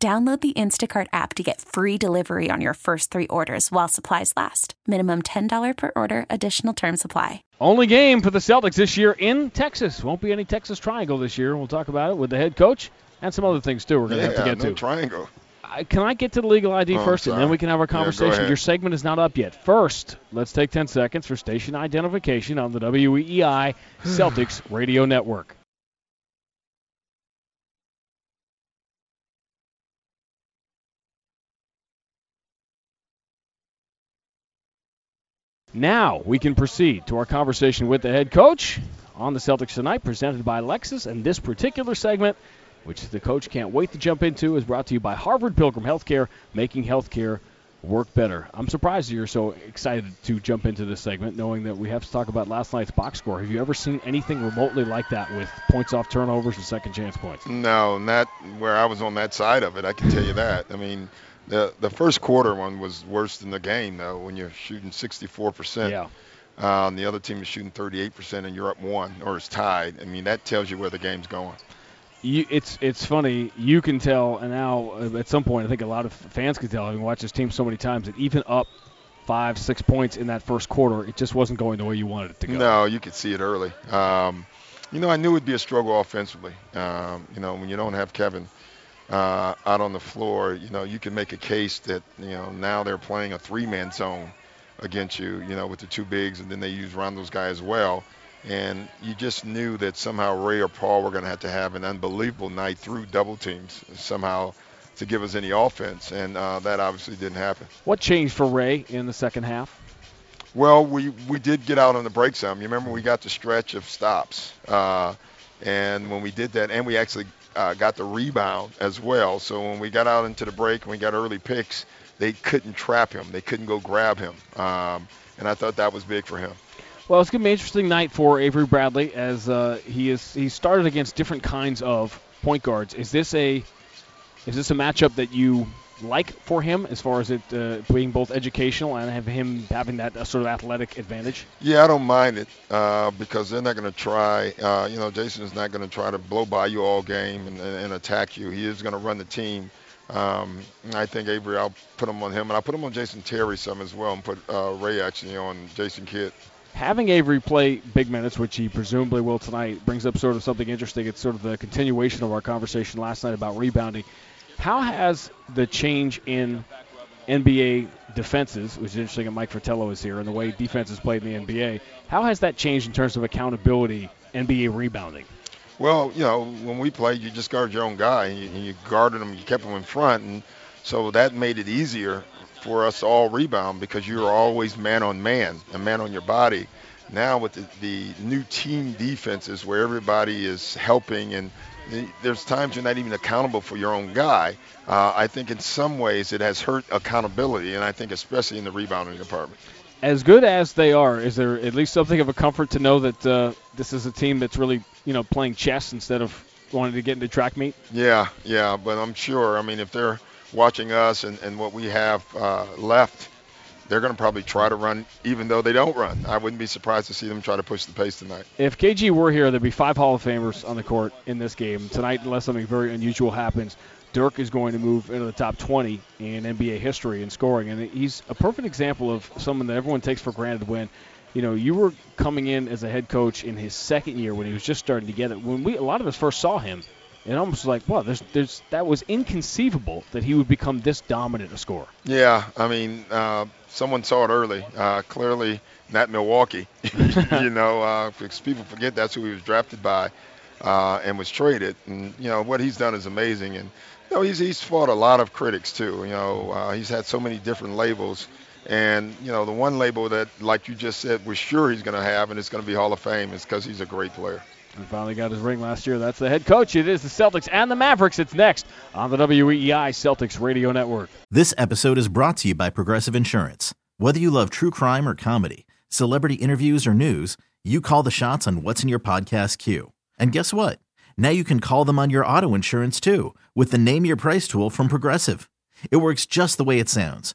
Download the Instacart app to get free delivery on your first three orders while supplies last. Minimum $10 per order, additional term supply. Only game for the Celtics this year in Texas. Won't be any Texas Triangle this year. We'll talk about it with the head coach and some other things, too, we're going to yeah, have to get no to. triangle. Uh, Can I get to the legal ID Oh, first, and then we can have our conversation? ahead. Your segment is not up yet. First, let's take 10 seconds for station identification on the WEEI Celtics Radio Network. Now we can proceed to our conversation with the head coach on the Celtics tonight, presented by Lexus. And this particular segment, which the coach can't wait to jump into, is brought to you by Harvard Pilgrim Healthcare, making healthcare work better. I'm surprised you're so excited to jump into this segment, knowing that we have to talk about last night's box score. Have you ever seen anything remotely like that with points off turnovers and second chance points? No, not where I was on that side of it. I can tell you that. I mean, the the first quarter one was worse than the game though. When you're shooting 64%, Yeah. uh, and the other team is shooting 38%, and you're up one or it's tied. I mean, that tells you where the game's going. You, it's it's funny. You can tell, and now uh, at some point, I think a lot of fans can tell, having watched this team so many times, that even up five, six points in that first quarter, it just wasn't going the way you wanted it to go. No, you could see it early. Um, you know, I knew it'd be a struggle offensively. Um, you know, when you don't have Kevin uh, out on the floor, you know, you can make a case that you know now they're playing a three-man zone against you. You know, with the two bigs, and then they use Rondo's guy as well. And you just knew that somehow Ray or Paul were going to have to have an unbelievable night through double teams somehow to give us any offense, and uh, that obviously didn't happen. What changed for Ray in the second half? Well, we, we did get out on the break some. You remember we got the stretch of stops, uh, and when we did that, and we actually uh, got the rebound as well. So when we got out into the break and we got early picks, they couldn't trap him. They couldn't go grab him, um, and I thought that was big for him. Well, it's going to be an interesting night for Avery Bradley as uh, he is he started against different kinds of point guards. Is this a is this a matchup that you like for him as far as it uh, being both educational and have him having that uh, sort of athletic advantage? Yeah, I don't mind it uh, because they're not going to try. Uh, you know, Jason is not going to try to blow by you all game and, and, and attack you. He is going to run the team. Um, I think Avery, I'll put him on him, and I'll put him on Jason Terry some as well, and put uh, Ray actually on Jason Kidd. Having Avery play big minutes, which he presumably will tonight, brings up sort of something interesting. It's sort of the continuation of our conversation last night about rebounding. How has the change in NBA defenses, which is interesting that Mike Fratello is here, and the way defense is played in the NBA, how has that changed in terms of accountability, NBA rebounding? Well, you know, when we played, you just guarded your own guy, and you, and you guarded him, you kept him in front, and so that made it easier for us all rebound because you were always man on man, and man on your body. Now with the, the new team defenses where everybody is helping and there's times you're not even accountable for your own guy. Uh, I think in some ways it has hurt accountability, and I think especially in the rebounding department. As good as they are, is there at least something of a comfort to know that uh, this is a team that's really, you know, playing chess instead of wanting to get into track meet? Yeah, yeah, but I'm sure. I mean, if they're watching us and, and what we have uh, left, they're going to probably try to run, even though they don't run. I wouldn't be surprised to see them try to push the pace tonight. If KG were here, there'd be five Hall of Famers on the court in this game tonight, unless something very unusual happens. Dirk is going to move into the top 20 in NBA history in scoring, and he's a perfect example of someone that everyone takes for granted. When, you know, you were coming in as a head coach in his second year when he was just starting to get it. When we a lot of us first saw him, it almost like, well, there's, there's that was inconceivable that he would become this dominant a scorer. Yeah, I mean, uh, someone saw it early. Uh, clearly, not Milwaukee. you know, uh, people forget that's who he was drafted by uh, and was traded. And you know what he's done is amazing. And you know he's he's fought a lot of critics too. You know, uh, he's had so many different labels. And you know the one label that, like you just said, we're sure he's going to have, and it's going to be Hall of Fame, is because he's a great player. He finally got his ring last year. That's the head coach. It is the Celtics and the Mavericks. It's next on the WEEI Celtics Radio Network. This episode is brought to you by Progressive Insurance. Whether you love true crime or comedy, celebrity interviews or news, you call the shots on what's in your podcast queue. And guess what? Now you can call them on your auto insurance too with the Name Your Price tool from Progressive. It works just the way it sounds.